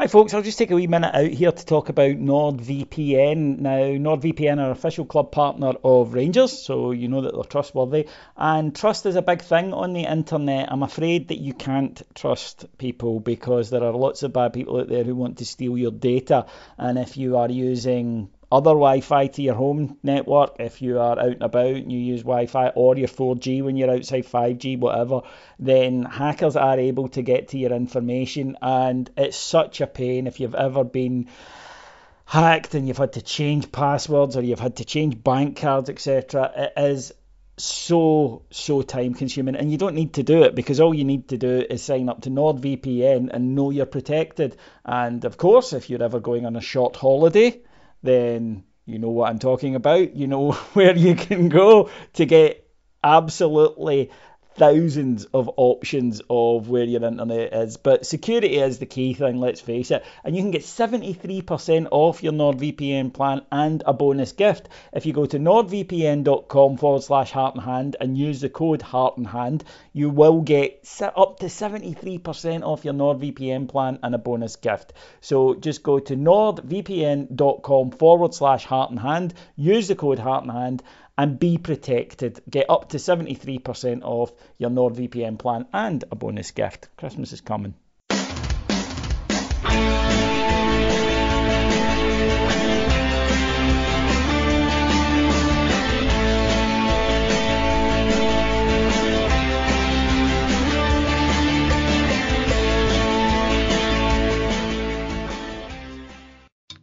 Hi, folks. I'll just take a wee minute out here to talk about NordVPN. Now, NordVPN are official club partner of Rangers, so you know that they're trustworthy. And trust is a big thing on the internet. I'm afraid that you can't trust people because there are lots of bad people out there who want to steal your data. And if you are using other Wi-Fi to your home network if you are out and about and you use Wi-Fi or your 4G when you're outside 5G whatever then hackers are able to get to your information and it's such a pain if you've ever been hacked and you've had to change passwords or you've had to change bank cards etc it is so so time consuming and you don't need to do it because all you need to do is sign up to NordVPN and know you're protected. And of course if you're ever going on a short holiday then you know what I'm talking about. You know where you can go to get absolutely thousands of options of where your internet is. But security is the key thing, let's face it. And you can get 73% off your NordVPN plan and a bonus gift. If you go to nordvpn.com forward slash heart and hand and use the code heart and hand, you will get up to 73% off your NordVPN plan and a bonus gift. So just go to nordvpn.com forward slash heart and hand, use the code heart and hand, and be protected. Get up to 73% off your NordVPN plan and a bonus gift. Christmas is coming.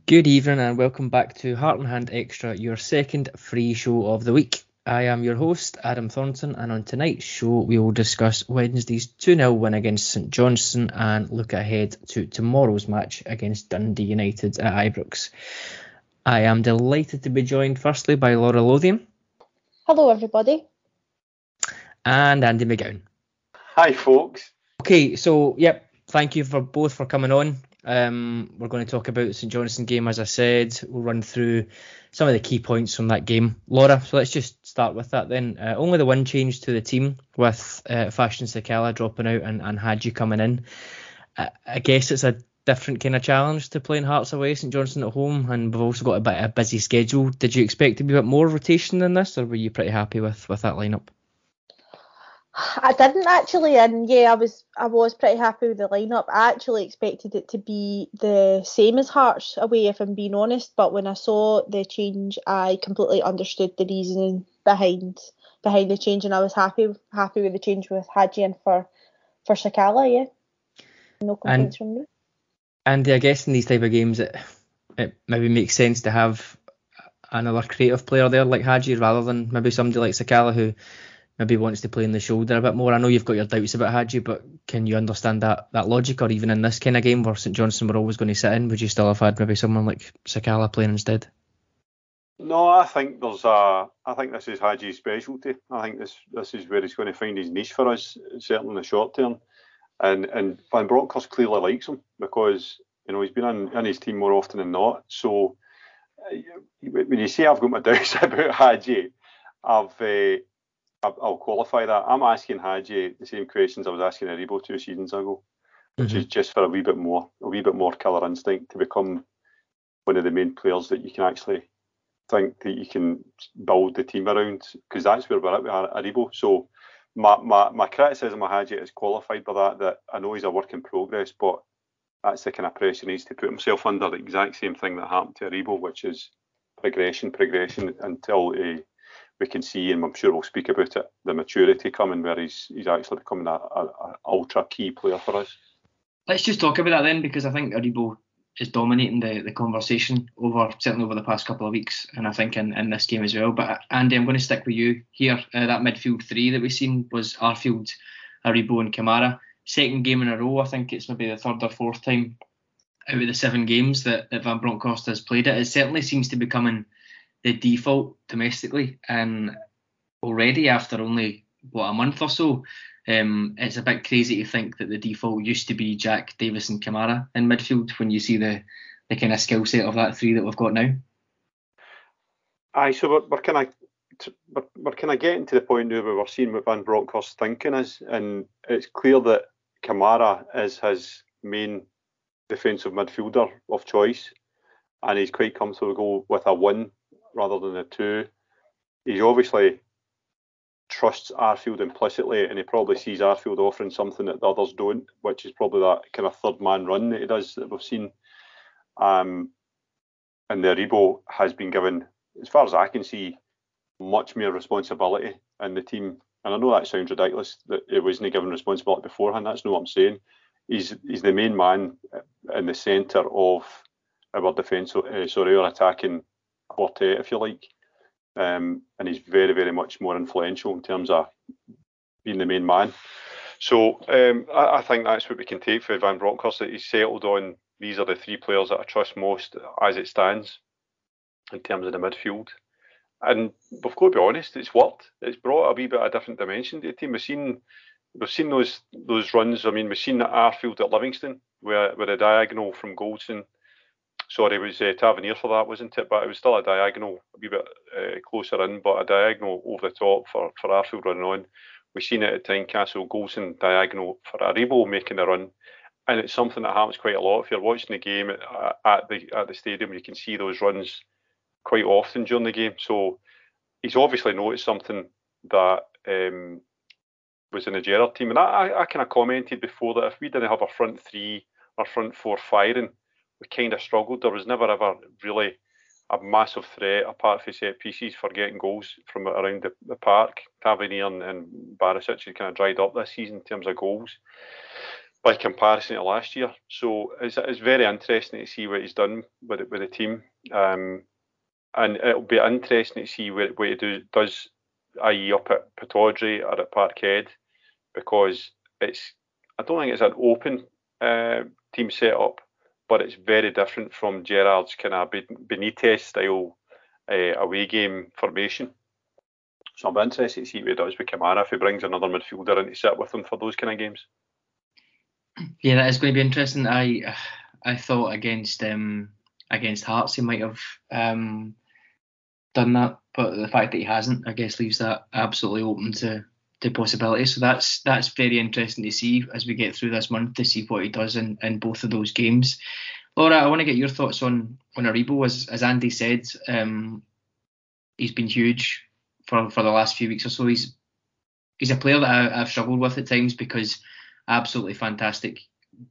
Good evening and welcome back to Heart and Hand Extra, your second free show of the week. I am your host, Adam Thornton, and on tonight's show we will discuss Wednesday's 2 0 win against St Johnstone and look ahead to tomorrow's match against Dundee United at Ibrox. I am delighted to be joined firstly by Laura Lothian. Hello, everybody. And Andy McGowan. Hi, folks. Okay, so, yep, thank you for both for coming on. Um, we're going to talk about the St Johnstone game, as I said. We'll run through some of the key points from that game. Laura, so let's just start with that then. Uh, only the one change to the team with uh, Fashion Sakala dropping out and, and Hagi coming in. I, I guess it's a different kind of challenge to playing Hearts away, St Johnstone at home, and we've also got a bit of a busy schedule. Did you expect to be a bit more rotation than this, or were you pretty happy with, with that lineup? I didn't actually, and yeah, I was I was pretty happy with the lineup. I actually expected it to be the same as Hearts away, if I'm being honest. But when I saw the change, I completely understood the reasoning behind behind the change, and I was happy happy with the change with Hagi and for for Sakala. Yeah, no complaints and, from me. And I guess in these type of games, it it maybe makes sense to have another creative player there like Hagi rather than maybe somebody like Sakala who maybe wants to play in the shoulder a bit more. I know you've got your doubts about Hagi, but can you understand that that logic? Or even in this kind of game where St Johnstone were always going to sit in, would you still have had maybe someone like Sakala playing instead? No, I think there's a. I think this is Hagi's specialty. I think this this is where he's going to find his niche for us, certainly in the short term. And and Van Bronckhorst clearly likes him because You know, he's been in, in his team more often than not. So uh, when you say I've got my doubts about Hagi, I've uh, I'll qualify that. I'm asking Hagi the same questions I was asking Aribo two seasons ago, which mm-hmm. is just for a wee bit more, a wee bit more killer instinct to become one of the main players that you can actually think that you can build the team around, because that's where we're at with Aribo. So my, my, my criticism of Hagi is qualified by that, that I know he's a work in progress, but that's the kind of pressure he needs to put himself under. The exact same thing that happened to Aribo, which is progression, progression until he we can see, and I'm sure we'll speak about it, the maturity coming where he's he's actually becoming a, a, a ultra key player for us. Let's just talk about that then, because I think Aribo is dominating the, the conversation over certainly over the past couple of weeks, and I think in, in this game as well. But Andy, I'm going to stick with you here. Uh, that midfield three that we've seen was Arfield, Aribo, and Kamara. Second game in a row. I think it's maybe the third or fourth time out of the seven games that, that Van Bronckhorst has played it. It certainly seems to be becoming the default domestically, and already after only what a month or so, um, it's a bit crazy to think that the default used to be Jack Davis and Kamara in midfield when you see the the kind of skill set of that three that we've got now. Aye, so we're, we're kind of we're, we're kind of getting to the point where we're seeing what Van Bronckhorst's thinking is, and it's clear that Kamara is his main defensive midfielder of choice, and he's quite comfortable with a one rather than the two. He obviously trusts Arfield implicitly, and he probably sees Arfield offering something that the others don't, which is probably that kind of third man run that he does that we've seen. Um, and the Aribo has been given, as far as I can see, much more responsibility in the team. And I know that sounds ridiculous that it wasn't given responsibility beforehand. That's not what I'm saying. He's he's the main man in the centre of our defence, uh, sorry, our attacking quartet, if you like. Um, and he's very, very much more influential in terms of being the main man. So um, I, I, think that's what we can take for Van Bronckhorst that he's settled on. These are the three players that I trust most as it stands in terms of the midfield. And we've got to be honest, it's worked. It's brought a wee bit of a different dimension to the team. We've seen we've seen those those runs. I mean, we've seen at Arfield at Livingston, where where a diagonal from Goldson sorry, it was uh, Tavernier for that, wasn't it? But it was still a diagonal, a wee bit uh, closer in, but a diagonal over the top for, for Arfield running on. We've seen it at Tynecastle, Goldson diagonal for Aribo making a run. And it's something that happens quite a lot. If you're watching the game at, at the at the stadium, you can see those runs quite often during the game. So he's obviously noticed something that um, was in the Gerrard team. And I, I, I kind of commented before that if we didn't have a front three or front four firing, we kind of struggled. There was never ever really a massive threat apart from set pieces for getting goals from around the, the park. Tavernier and, and Barisic had kind of dried up this season in terms of goals by comparison to last year. So it's, it's very interesting to see what he's done with it, with the team. Um, and it'll be interesting to see what, what he do, does, i.e., up at Pittodrie or at Parkhead, because it's I don't think it's an open uh, team setup but it's very different from Gerrard's kind of Benitez style uh, away game formation. So I'm interested to see what he does with Kamara if he brings another midfielder in to sit with him for those kind of games. Yeah, that is going to be interesting. I I thought against um against Hearts he might have um done that, but the fact that he hasn't, I guess, leaves that absolutely open to to possibilities. So that's that's very interesting to see as we get through this month to see what he does in, in both of those games. Laura, I want to get your thoughts on on Aribo. As as Andy said, um, he's been huge for for the last few weeks or so. He's he's a player that I, have struggled with at times because absolutely fantastic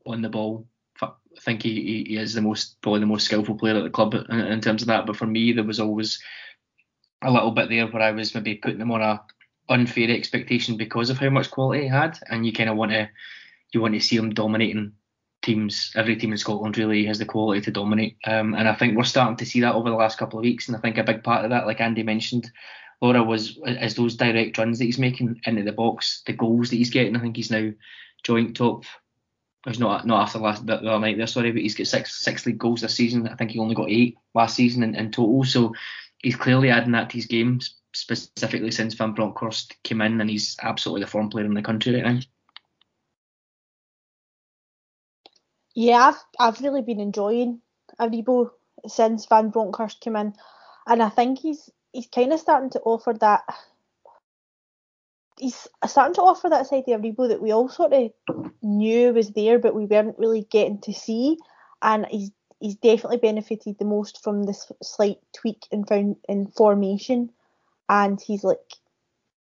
on the ball. I think he, he is the most probably the most skillful player at the club in, in terms of that. But for me, there was always a little bit there where I was maybe putting him on a unfair expectation because of how much quality he had, and you kind of want to you want to see him dominating teams. Every team in Scotland really has the quality to dominate, um, and I think we're starting to see that over the last couple of weeks. And I think a big part of that, like Andy mentioned, Laura was as those direct runs that he's making into the box, the goals that he's getting. I think he's now joint top. He's not not after last the other night there, sorry, but he's got six six league goals this season. I think he only got eight last season in, in total. So he's clearly adding that to his games specifically since Van Bronckhorst came in, and he's absolutely the form player in the country right now. Yeah, I've I've really been enjoying Aribo since Van Bronckhorst came in, and I think he's he's kind of starting to offer that. He's starting to offer that side of Aribo that we all sort of knew was there, but we weren't really getting to see, and he's he's definitely benefited the most from this slight tweak in in formation, and he's like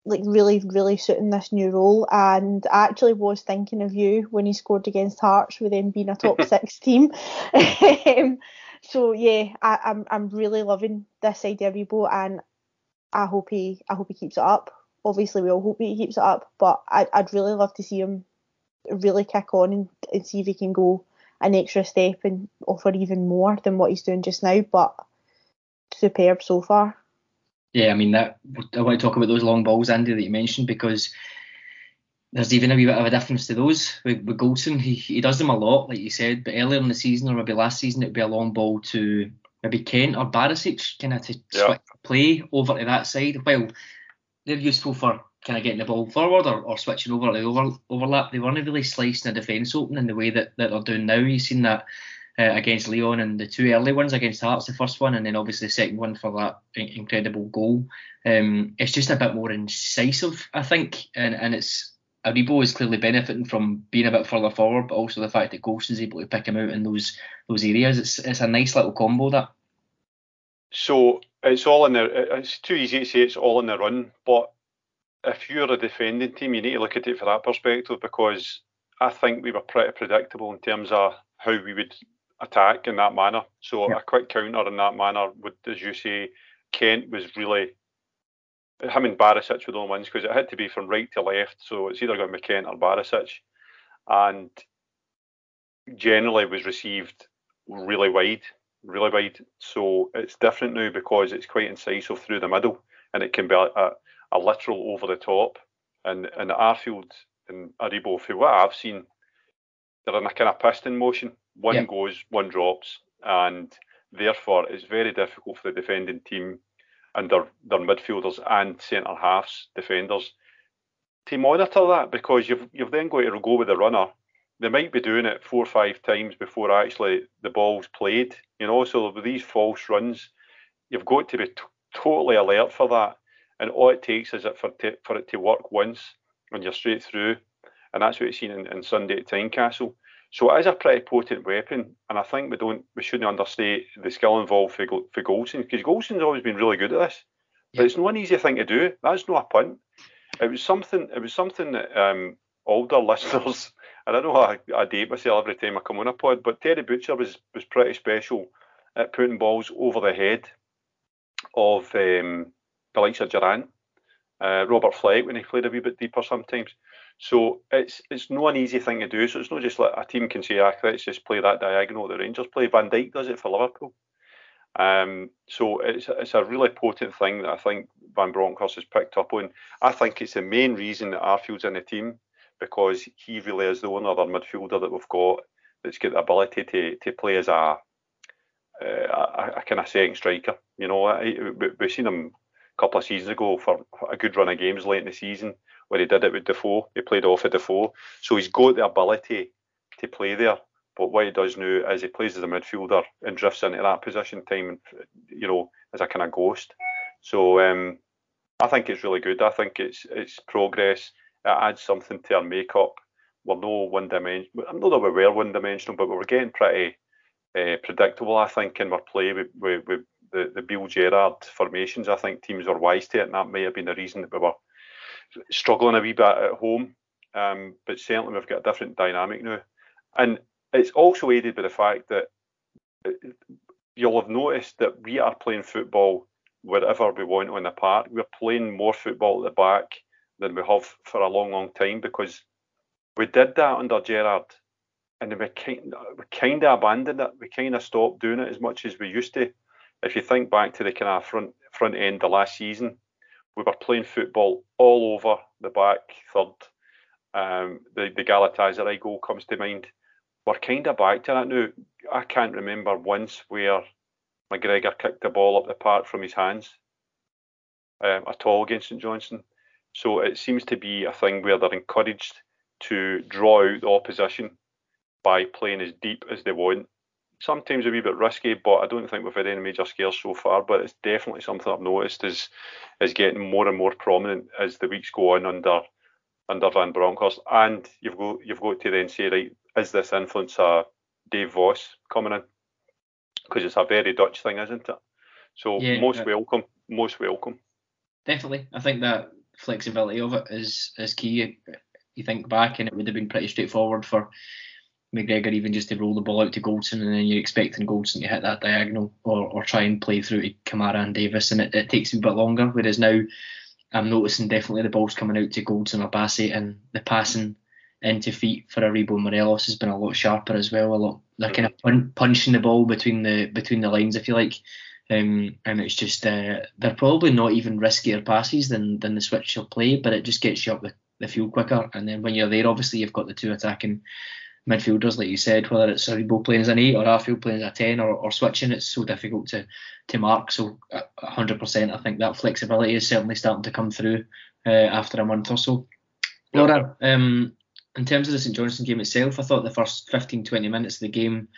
like really really suiting this new role. And I actually was thinking of you when he scored against Hearts with them being a top six team. Um, so yeah I, am I'm, I'm really loving this idea of Rebo and I hope he I hope he keeps it up. Obviously we all hope he keeps it up but I, I'd really love to see him really kick on and, and see if he can go an extra step and offer even more than what he's doing just now but superb so far yeah, I mean that. I want to talk about those long balls, Andy, that you mentioned because there's even a wee bit of a difference to those with, with Goldson. He, he does them a lot, like you said, but earlier in the season or maybe last season it would be a long ball to maybe Kent or Barisic, kind of to yeah. switch play over to that side. Well, they're useful for kind of getting the ball forward or, or switching over the over, overlap. They weren't really slicing the defence open in the way that, that they're doing now. You've seen that uh, against Lyon and the two early ones against Hearts, the first one, and then obviously the second one for that incredible goal. Um, it's just a bit more incisive, I think, and, and it's Aribo is clearly benefiting from being a bit further forward, but also the fact that Goldson's able to pick him out in those those areas. It's it's a nice little combo that. So it's all in the. It's too easy to say it's all in the run, but if you're a defending team, you need to look at it from that perspective because I think we were pretty predictable in terms of how we would attack in that manner. So yeah. a quick counter in that manner would, as you say, Kent was really him and Barisic were the only ones because it had to be from right to left. So it's either going to be Kent or Barisic, and generally was received really wide, really wide. So it's different now because it's quite incisive through the middle, and it can be a, a, a literal over the top. And and the Arfield and Aribo, for what I've seen, they're in a kind of piston motion. One yep. goes, one drops, and therefore it's very difficult for the defending team and their, their midfielders and centre halves, defenders, to monitor that because you've you've then got to go with the runner. They might be doing it four or five times before actually the ball's played, you know. So with these false runs, you've got to be t- totally alert for that. And all it takes is it for, t- for it to work once and you're straight through and that's what you've seen in, in Sunday at Tynecastle. So it is a pretty potent weapon, and I think we don't we shouldn't understate the skill involved for for Goldson because Goldson's always been really good at this, but it's not an easy thing to do. That's not a punt. It was something. It was something that um, older listeners, and I know I, I date myself every time I come on a pod, but Terry Butcher was was pretty special at putting balls over the head of um, the likes of Durrant, uh, Robert Fleck when he played a wee bit deeper sometimes. So it's it's not an easy thing to do. So it's not just like a team can say, ah, let's just play that diagonal the Rangers play. Van Dijk does it for Liverpool. Um, so it's it's a really potent thing that I think Van Bronckhorst has picked up on. I think it's the main reason that Arfield's in the team because he really is the only other midfielder that we've got that's got the ability to to play as a uh, a, a kind of second striker. You know, we we've seen him a couple of seasons ago for a good run of games late in the season where he did it with Defoe. He played off of Defoe. So he's got the ability to play there. But what he does now is he plays as a midfielder and drifts into that position time, you know, as a kind of ghost. So um, I think it's really good. I think it's it's progress. It adds something to our makeup. We're no one dimensional. I'm not that we were one dimensional, but we're getting pretty uh, predictable. I think in our play with, with, with the the Beale Gerrard formations. I think teams were wise to it, and that may have been the reason that we were struggling a wee bit at home. Um, but certainly we've got a different dynamic now. And it's also aided by the fact that uh, you'll have noticed that we are playing football wherever we want on the park. We're playing more football at the back than we have for a long, long time because we did that under Gerrard and then we kind, we kind of abandoned it. We kind of stopped doing it as much as we used to. If you think back to the kind of front front end of last season, we were playing football all over the back third. Um, the, the Galatasaray goal comes to mind. We're kind of back to that now. I can't remember once where McGregor kicked the ball up the park from his hands um, at all against St Johnstone. So it seems to be a thing where they're encouraged to draw out the opposition by playing as deep as they want. Sometimes a wee bit risky, but I don't think we've had any major scares so far. But it's definitely something I've noticed is is getting more and more prominent as the weeks go on under under Van Bronckhorst. And you've got you've got to then say, right, is this influence a Dave Vos coming in? Because it's a very Dutch thing, isn't it? So yeah, most welcome, most welcome. Definitely, I think that flexibility of it is is key. You think back, and it would have been pretty straightforward for McGregor even just to roll the ball out to Goldson, and then you're expecting Goldson to hit that diagonal or, or try and play through to Kamara and Davis, and it, it takes a bit longer. Whereas now, I'm noticing definitely the ball's coming out to Goldson or Bassey, and the passing into feet for Aribo Morelos has been a lot sharper as well. A lot they're kind of pun- punching the ball between the between the lines, if you like. Um, and it's just uh, they're probably not even riskier passes than than the switch will play, but it just gets you up the, the field quicker. And then when you're there, obviously you've got the two attacking midfielders, like you said, whether it's Aribo playing as an eight or Arfield playing as a ten or, or switching, it's so difficult to to mark. So 100%, I think that flexibility is certainly starting to come through uh, after a month or so. Laura, um, in terms of the St Johnstone game itself, I thought the first 15 20 minutes of the game.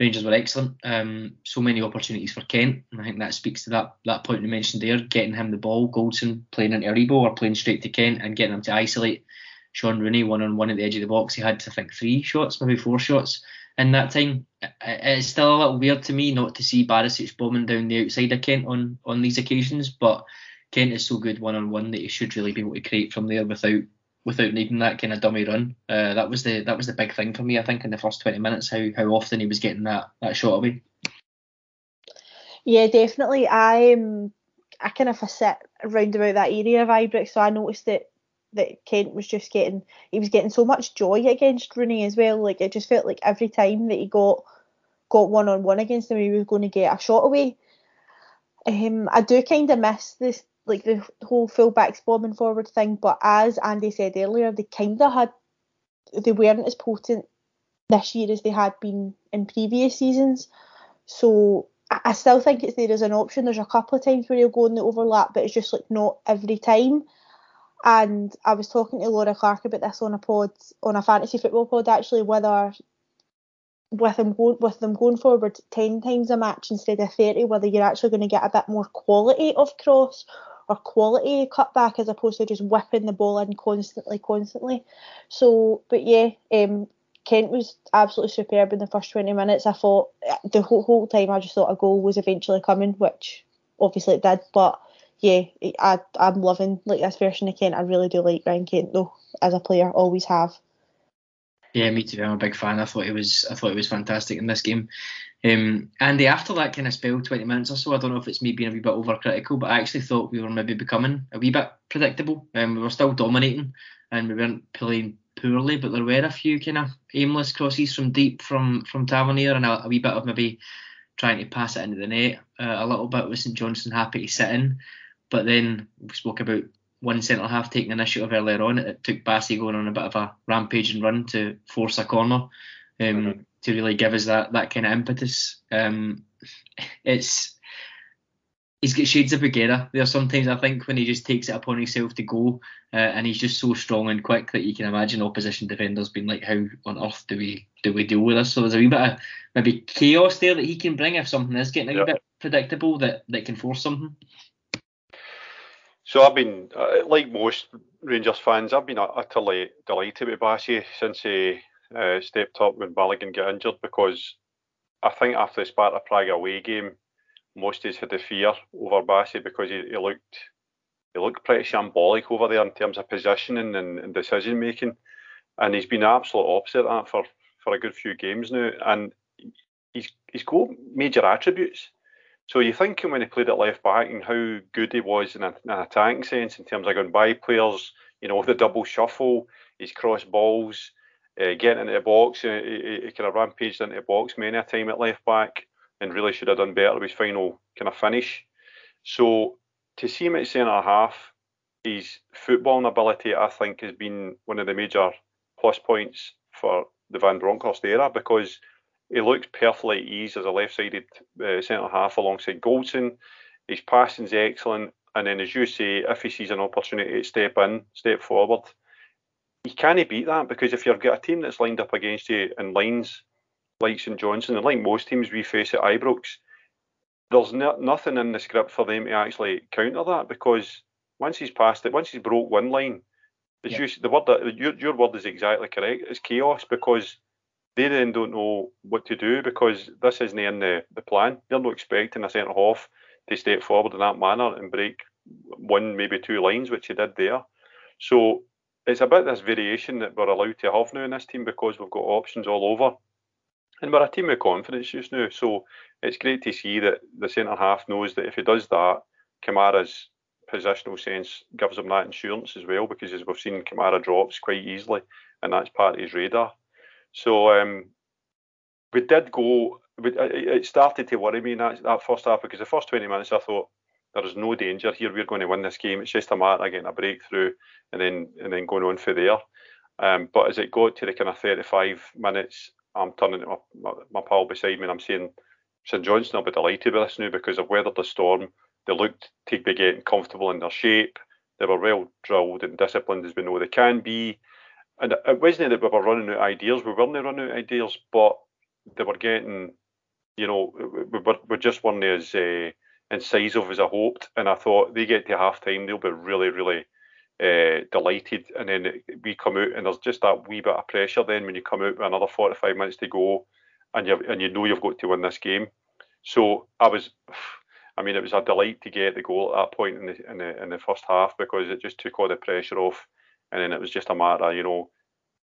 Rangers were excellent. Um, so many opportunities for Kent, and I think that speaks to that that point you mentioned there. Getting him the ball, Goldson playing into Aribo or playing straight to Kent, and getting him to isolate Shaun Rooney one on one at the edge of the box. He had, I think, three shots, maybe four shots in that time. It's still a little weird to me not to see Barisic bombing down the outside of Kent on, on these occasions, but Kent is so good one on one that he should really be able to create from there without without needing that kind of dummy run. Uh, that was the that was the big thing for me. I think in the first 20 minutes, how how often he was getting that that shot away. Yeah, definitely. I um, I kind of sit around about that area of Ibrox, so I noticed that that Kent was just getting he was getting so much joy against Rooney as well. Like it just felt like every time that he got got one on one against him, he was going to get a shot away. Um, I do kind of miss this like the whole fullbacks bombing forward thing, but as Andy said earlier, they kind of had they weren't as potent this year as they had been in previous seasons. So I still think it's there as an option. There's a couple of times where he'll go in the overlap, but it's just like not every time. And I was talking to Laura Clark about this on a pod, on a fantasy football pod actually, whether with them going with them going forward ten times a match instead of thirty, whether you're actually going to get a bit more quality of cross or quality cutback as opposed to just whipping the ball in constantly, constantly. So, but yeah, um, Kent was absolutely superb in the first 20 minutes. I thought the whole, whole time I just thought a goal was eventually coming, which obviously it did. But yeah, I I'm loving like this version of Kent. I really do like Ryan Kent though as a player, always have. Yeah, me too. I'm a big fan. I thought it was I thought he was fantastic in this game. Um, Andy, after that kind of spell, 20 minutes or so, I don't know if it's me being a wee bit overcritical, but I actually thought we were maybe becoming a wee bit predictable. Um, we were still dominating and we weren't playing poorly, but there were a few kind of aimless crosses from deep from from Tavernier and a, a wee bit of maybe trying to pass it into the net uh, a little bit with St Johnstone happy to sit in. But then we spoke about one centre half taking initiative earlier on. It, took Bassey going on a bit of a rampaging run to force a corner um, mm-hmm. to really give us that that kind of impetus. Um, it's he's got shades of Bougherra there sometimes I think when he just takes it upon himself to go uh, and he's just so strong and quick that you can imagine opposition defenders being like how on earth do we do we deal with this so there's a wee bit of maybe chaos there that he can bring if something is getting a yep. bit predictable that, that can force something so I've been, uh, like most Rangers fans, I've been utterly delighted with Bassey since he uh, stepped up when Balogun got injured because I think after the Sparta Prague away game, most of us had the fear over Bassey because he, he looked he looked pretty shambolic over there in terms of positioning and, and decision making, and he's been absolute opposite that for, for a good few games now, and he's he's got major attributes. So you're thinking when he played at left back and how good he was in, a, in an attacking sense in terms of going by players, you know, the double shuffle, his cross balls, uh, getting into the box. Uh, he, he, kind of rampaged into the box many a time at left back and really should have done better with his final kind of finish. So to see him at centre half, his footballing ability, I think, has been one of the major plus points for the Van Bronckhorst era because he looks perfectly at ease as a left-sided uh, centre half alongside Goldson. His passing's excellent, and then as you say, if he sees an opportunity to step in, step forward, you can't beat that because if you've got a team that's lined up against you in lines like St Johnstone and like most teams we face at Ibrox, there's no, nothing in the script for them to actually counter that because once he's passed it, once he's broke one line, it's yeah. the word that your, your word is exactly correct. It's chaos because they then don't know what to do because this isn't in the, the plan. They're not expecting a centre half to step forward in that manner and break one, maybe two lines, which he did there. So it's about this variation that we're allowed to have now in this team because we've got options all over. And we're a team of confidence just now. So it's great to see that the centre half knows that if he does that, Kamara's positional sense gives him that insurance as well because as we've seen Kamara drops quite easily and that's part of his radar. So um, we did go. It started to worry me in that, that first half because the first 20 minutes I thought there is no danger here. We're going to win this game. It's just a matter of getting a breakthrough and then and then going on for there. Um, but as it got to the kind of 35 minutes, I'm turning to my, my, my pal beside me and I'm saying, St Johnstone will be delighted with this now because they've weathered the storm. They looked to be getting comfortable in their shape. They were well drilled and disciplined as we know they can be and it wasn't that we were running out of ideas. We weren't running out of ideas, but they were getting, you know, we, were, we just weren't as uh, incisive as I hoped. And I thought they get to half time, they'll be really, really uh, delighted. And then we come out, and there's just that wee bit of pressure. Then when you come out with another 45 minutes to go, and you and you know you've got to win this game. So I was. I mean, it was a delight to get the goal at that point in the in the in the first half because it just took all the pressure off and then it was just a matter, you know,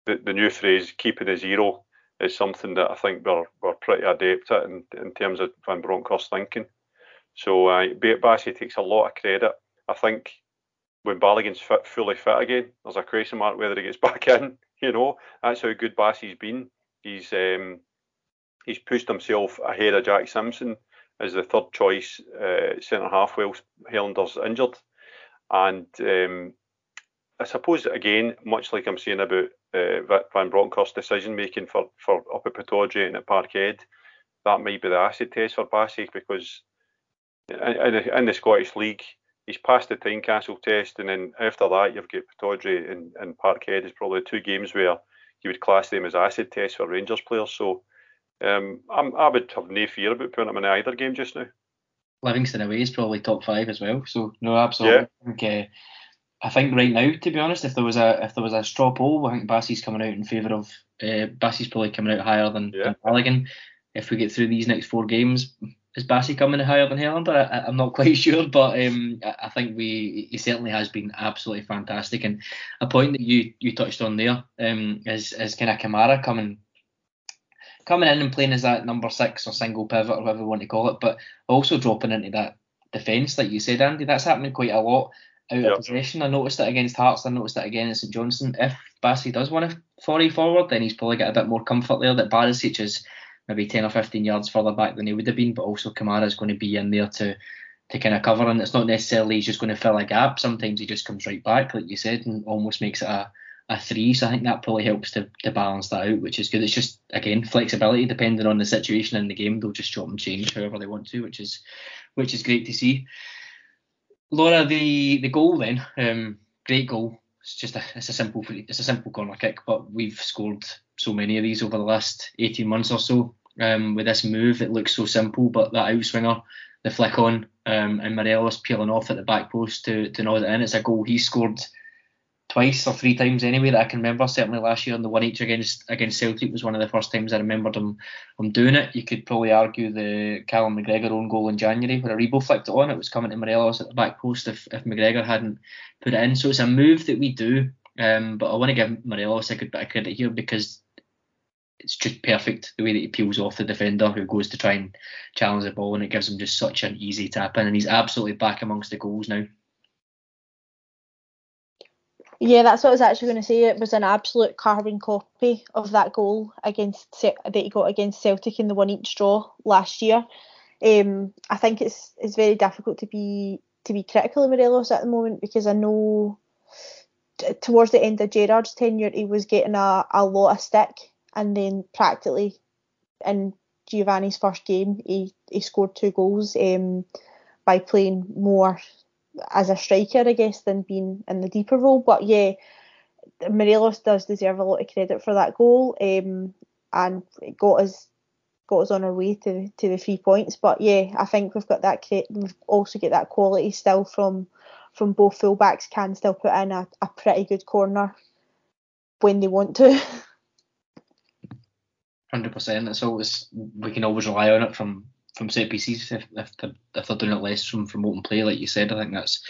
the, the new phrase "keeping a zero is something that I think we're, we're pretty adept at in, in terms of Van Bronckhorst thinking. So uh, Bassey takes a lot of credit. I think when Balogun's fit, fully fit again, there's a question mark whether he gets back in. You know, that's how good Bassey's been. He's um, he's pushed himself ahead of Jack Simpson as the third choice uh, centre half whilst Helander's injured. And um, I suppose again, much like I'm saying about uh, Van Bronckhorst's decision making for, for up at and at Parkhead, that might be the acid test for Bassey because in, in, the, in the Scottish League, he's passed the Tynecastle test, and then after that, you've got Pittodrie and, and Parkhead is probably two games where you would class them as acid tests for Rangers players. So um, i would have no fear about putting him in either game just now. Livingston away is probably top five as well. So no, absolutely. Yeah. Okay. I think right now, to be honest, if there was a if there was a straw poll, I think Bassey's coming out in favour of uh, Bassey's probably coming out higher than, yeah. than. If we get through these next four games, is Bassey coming higher than Helander? I, am not quite sure, but um, I, think we he certainly has been absolutely fantastic. And a point that you you touched on there um, is is kind of Kamara coming coming in and playing as that number six or single pivot or whatever you want to call it, but also dropping into that defence, like you said, Andy. That's happening quite a lot out yep. of possession. I noticed it against Hearts. I noticed it again at St Johnstone. If Bassey does want to foray forward, then he's probably got a bit more comfort there. That Barisic is maybe 10 or 15 yards further back than he would have been, but also Kamara is going to be in there to to kind of cover. And it's not necessarily he's just going to fill a gap. Sometimes he just comes right back, like you said, and almost makes it a, a three. So I think that probably helps to, to balance that out, which is good. It's just again flexibility depending on the situation in the game. They'll just chop and change however they want to, which is which is great to see. Laura, the the goal then, um, great goal. It's just a it's a simple it's a simple corner kick, but we've scored so many of these over the last 18 months or so. Um, with this move, it looks so simple, but that outswinger, the flick on, um, and Morelos peeling off at the back post to to nod it in. It's a goal he scored twice or three times anyway that I can remember. Certainly last year on the one each against against Celtic was one of the first times I remembered him him doing it. You could probably argue the Callum McGregor own goal in January where Aribo flicked it on. It was coming to Morelos at the back post if, if McGregor hadn't put it in. So it's a move that we do. Um, but I want to give Morelos a good bit of credit here because it's just perfect the way that he peels off the defender who goes to try and challenge the ball and it gives him just such an easy tap in and he's absolutely back amongst the goals now. Yeah, that's what I was actually going to say. It was an absolute carbon copy of that goal against that he got against Celtic in the one each draw last year. Um, I think it's it's very difficult to be to be critical of Morelos at the moment because I know t- towards the end of Gerrard's tenure he was getting a, a lot of stick and then practically in Giovanni's first game he, he scored two goals um, by playing more as a striker, I guess, than being in the deeper role. But yeah, Morelos does deserve a lot of credit for that goal, um, and it got us got us on our way to to the three points. But yeah, I think we've got that. We've also get that quality still from from both fullbacks. Can still put in a, a pretty good corner when they want to. Hundred percent. It's always we can always rely on it from from set pieces if if they're, if they're doing it less from from open play, like you said. I think that's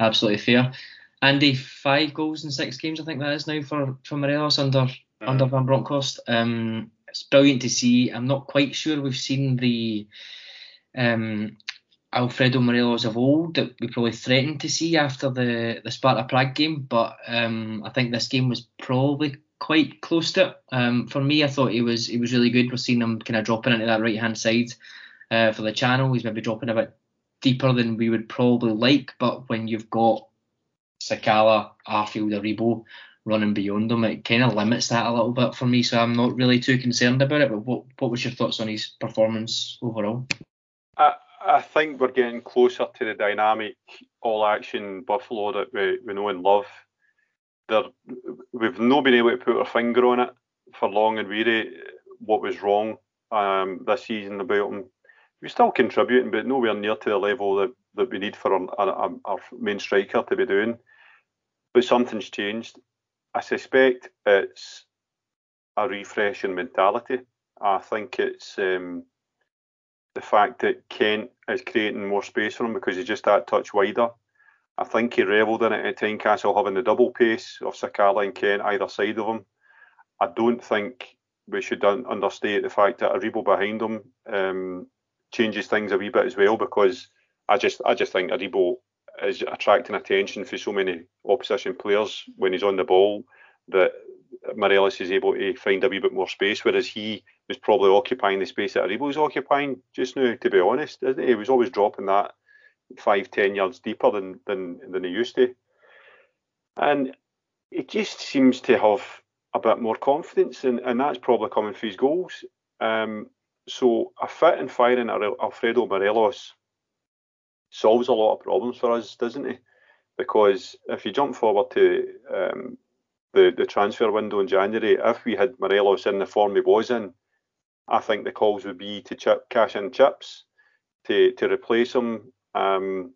absolutely fair. Andy, five goals in six games. I think that is now for for Morelos under mm. under Van Bronckhorst. Um, it's brilliant to see. I'm not quite sure we've seen the um, Alfredo Morelos of old that we probably threatened to see after the the Sparta Prague game, but um, I think this game was probably quite close to it. Um, for me, I thought he was he was really good. We're seeing him kind of dropping into that right hand side uh, for the channel. He's maybe dropping a bit deeper than we would probably like, but when you've got Sakala, Arfield, Aribo running beyond him, it kind of limits that a little bit for me. So I'm not really too concerned about it. But what what was your thoughts on his performance overall? I I think we're getting closer to the dynamic all action Buffalo that we, we know and love. There, we've not been able to put our finger on it for long and weary what was wrong um, this season about him. We're still contributing, but nowhere near to the level that, that we need for our, our, our main striker to be doing. But something's changed. I suspect it's a refresh in mentality. I think it's um, the fact that Kent is creating more space for him because he's just that touch wider. I think he revelled in it at Tynecastle having the double pace of Sakala and Kent either side of him. I don't think we should un- understate the fact that Aribo behind him um, changes things a wee bit as well because I just I just think Aribo is attracting attention for so many opposition players when he's on the ball that Morelos is able to find a wee bit more space, whereas he was probably occupying the space that Aribo was occupying just now, to be honest, isn't he? He was always dropping that five, ten yards deeper than than than he used to. And it just seems to have a bit more confidence, and, and that's probably coming through his goals. Um, so a fit and firing Alfredo Morelos solves a lot of problems for us, doesn't he? Because if you jump forward to um, the, the transfer window in January, if we had Morelos in the form he was in, I think the calls would be to chip, cash in chips to, to replace him. Um,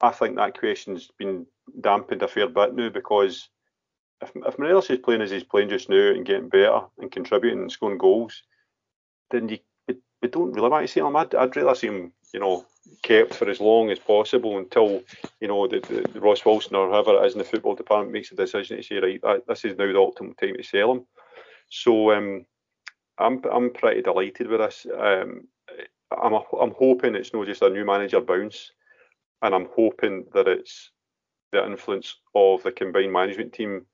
I think that question's been dampened a fair bit now because if, if Morelos is playing as he's playing just now and getting better and contributing and scoring goals, then you we don't really want to see him. I'd, I'd rather see him, you know, kept for as long as possible until, you know, the, the, the Ross Wilson or whoever it is in the football department makes a decision to say, right, that, this is now the optimal time to sell him. So um, I'm I'm pretty delighted with this. Um, I'm I'm hoping it's not just a new manager bounce, and I'm hoping that it's the influence of the combined management team.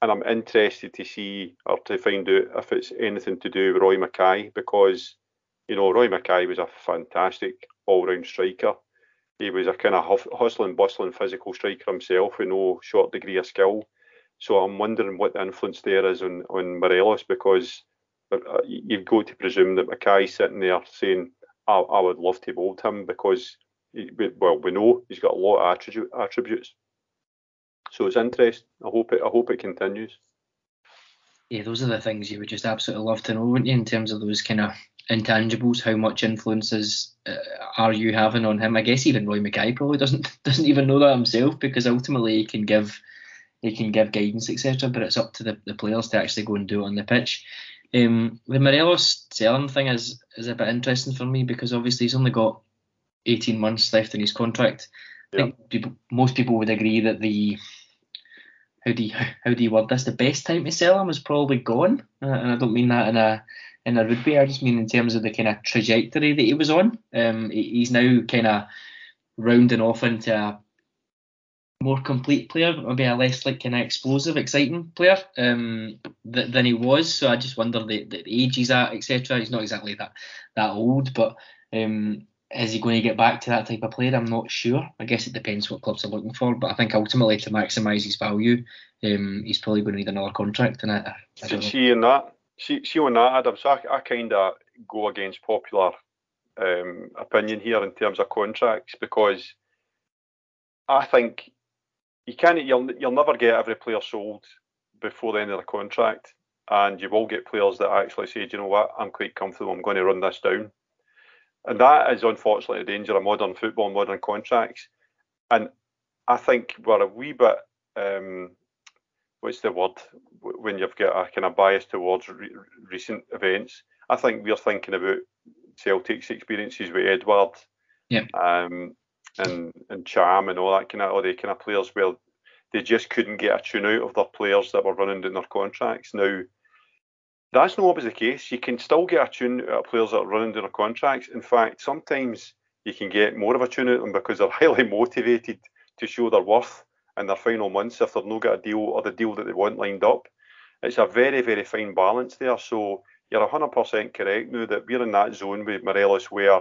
And I'm interested to see or to find out if it's anything to do with Roy Makaay because you know, Roy Makaay was a fantastic all-round striker. He was a kind of hustling, bustling, physical striker himself with no short degree of skill. So I'm wondering what the influence there is on, on Morelos because uh, you've got to presume that Makaay's sitting there saying, I, I would love to mould him because, he, well, we know he's got a lot of attribute, attributes. So it's interesting. I hope it. I hope it continues. Yeah, those are the things you would just absolutely love to know, wouldn't you, in terms of those kind of intangibles, how much influences uh, are you having on him? I guess even Roy Makaay probably doesn't doesn't even know that himself because ultimately he can give he can give guidance etc. But it's up to the, the players to actually go and do it on the pitch. Um, the Morelos selling thing is is a bit interesting for me because obviously he's only got 18 months left in his contract. I think people, most people would agree that the how do you, how do you word this? The best time to sell him is probably gone, uh, and I don't mean that in a in a rugby. I just mean in terms of the kind of trajectory that he was on. Um, he's now kind of rounding off into a more complete player, maybe a less like kind of explosive, exciting player um, th- than he was. So I just wonder the, the age he's at, etc. He's not exactly that that old, but um, is he going to get back to that type of player? I'm not sure. I guess it depends what clubs are looking for, but I think ultimately to maximise his value, um, he's probably going to need another contract. And I, I see in that see, see on that, Adam, so I, I kind of go against popular um, opinion here in terms of contracts because I think you can't, you'll, you'll never get every player sold before the end of the contract, and you will get players that actually say, "Do you know what, I'm quite comfortable, I'm going to run this down. And that is unfortunately the danger of modern football, modern contracts. And I think we're a wee bit, um, what's the word, when you've got a kind of bias towards re- recent events. I think we're thinking about Celtic's experiences with Edouard yeah. um, and, and Cham and all that kind of, all the kind of players where they just couldn't get a tune out of their players that were running down their contracts. Now, that's not always the case. You can still get a tune out of players that are running down their contracts. In fact, sometimes you can get more of a tune out of them because they're highly motivated to show their worth in their final months if they've not got a deal or the deal that they want lined up. It's a very, very fine balance there. So you're 100% correct now that we're in that zone with Morelos where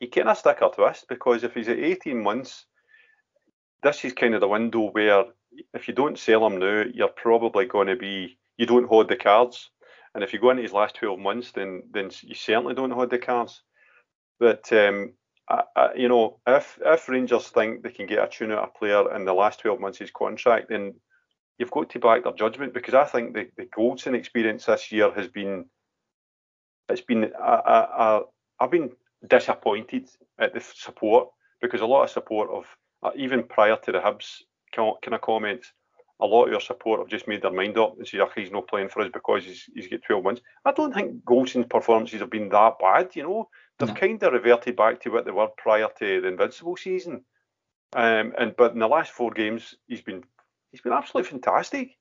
you kind of stick a twist because if he's at 18 months, this is kind of the window where if you don't sell him now, you're probably going to be you don't hold the cards. And if you go into his last 12 months, then then you certainly don't hold the cards. But um, I, you know, if if Rangers think they can get a tune out of a player in the last 12 months of his contract, then you've got to back their judgment because I think the, the Goldson experience this year has been it's been I, I, I've been disappointed at the support because a lot of support of uh, even prior to the Hibs kind of comments, a lot of your support have just made their mind up and said, oh, he's not playing for us because he's, he's got 12 wins. I don't think Goldson's performances have been that bad, you know. They've no. kind of reverted back to what they were prior to the Invincible season. Um, and But in the last four games, he's been he's been absolutely fantastic.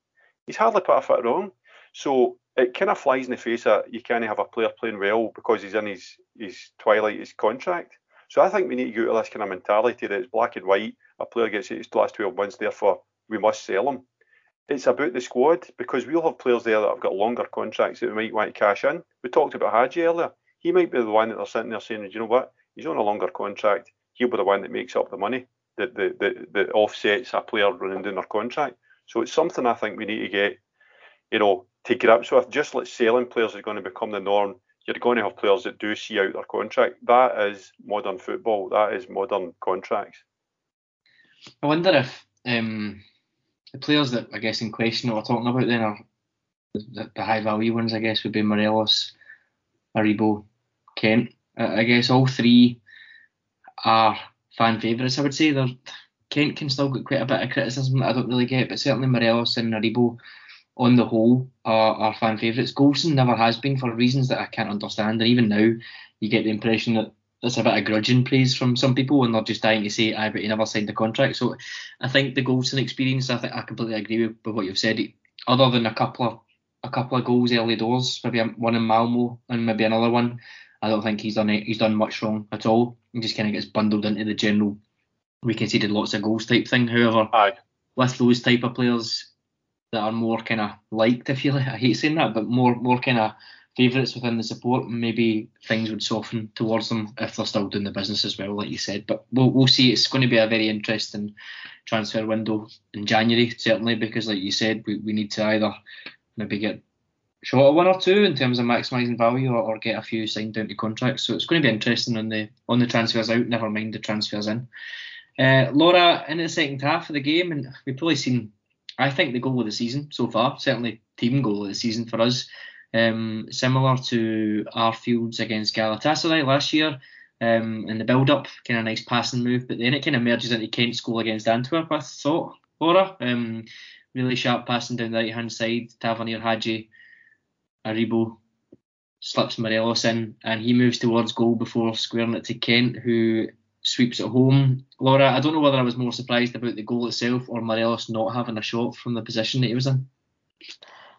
He's hardly put a foot wrong. So it kind of flies in the face that you can't have a player playing well because he's in his, his twilight, his contract. So I think we need to go to this kind of mentality that it's black and white. A player gets his last 12 months, therefore we must sell him. It's about the squad because we'll have players there that have got longer contracts that we might want to cash in. We talked about Hagi earlier. He might be the one that they're sitting there saying, you know what, he's on a longer contract. He'll be the one that makes up the money that, that, that, that offsets a player running down their contract. So it's something I think we need to get, you know, to grips with. Just like selling players is going to become the norm you're going to have players that do see out their contract. That is modern football. That is modern contracts. I wonder if um, the players that I guess in question that we're talking about then are the, the high value ones. I guess would be Morelos, Aribo, Kent. I guess all three are fan favourites. I would say they're Kent can still get quite a bit of criticism that I don't really get, but certainly Morelos and Aribo on the whole, are, are fan favourites. Goldson never has been for reasons that I can't understand. And even now, you get the impression that there's a bit of grudging praise from some people and they're just dying to say, aye, but he never signed the contract. So I think the Goldson experience, I think I completely agree with, with what you've said. Other than a couple of a couple of goals early doors, maybe one in Malmo and maybe another one, I don't think he's done it, he's done much wrong at all. He just kind of gets bundled into the general we conceded lots of goals type thing. However, Aye. with those type of players, that are more kind of liked, if you like. I hate saying that, but more more kind of favourites within the support. Maybe things would soften towards them if they're still doing the business as well, like you said. But we'll we'll see. It's going to be a very interesting transfer window in January, certainly, because like you said, we, we need to either maybe get short one or two in terms of maximising value or, or, get a few signed down to contracts. So it's going to be interesting on the on the transfers out, never mind the transfers in. Uh, Laura, in the second half of the game, and we've probably seen I think the goal of the season so far, certainly team goal of the season for us, um, similar to Arfield's against Galatasaray last year. Um, in the build-up, kind of nice passing move, but then it kind of merges into Kent's goal against Antwerp. I thought, Laura, um, really sharp passing down the right-hand side. Tavernier Hagi, Aribo slips Morelos in, and he moves towards goal before squaring it to Kent, who sweeps at home. Laura, I don't know whether I was more surprised about the goal itself or Morelos not having a shot from the position that he was in.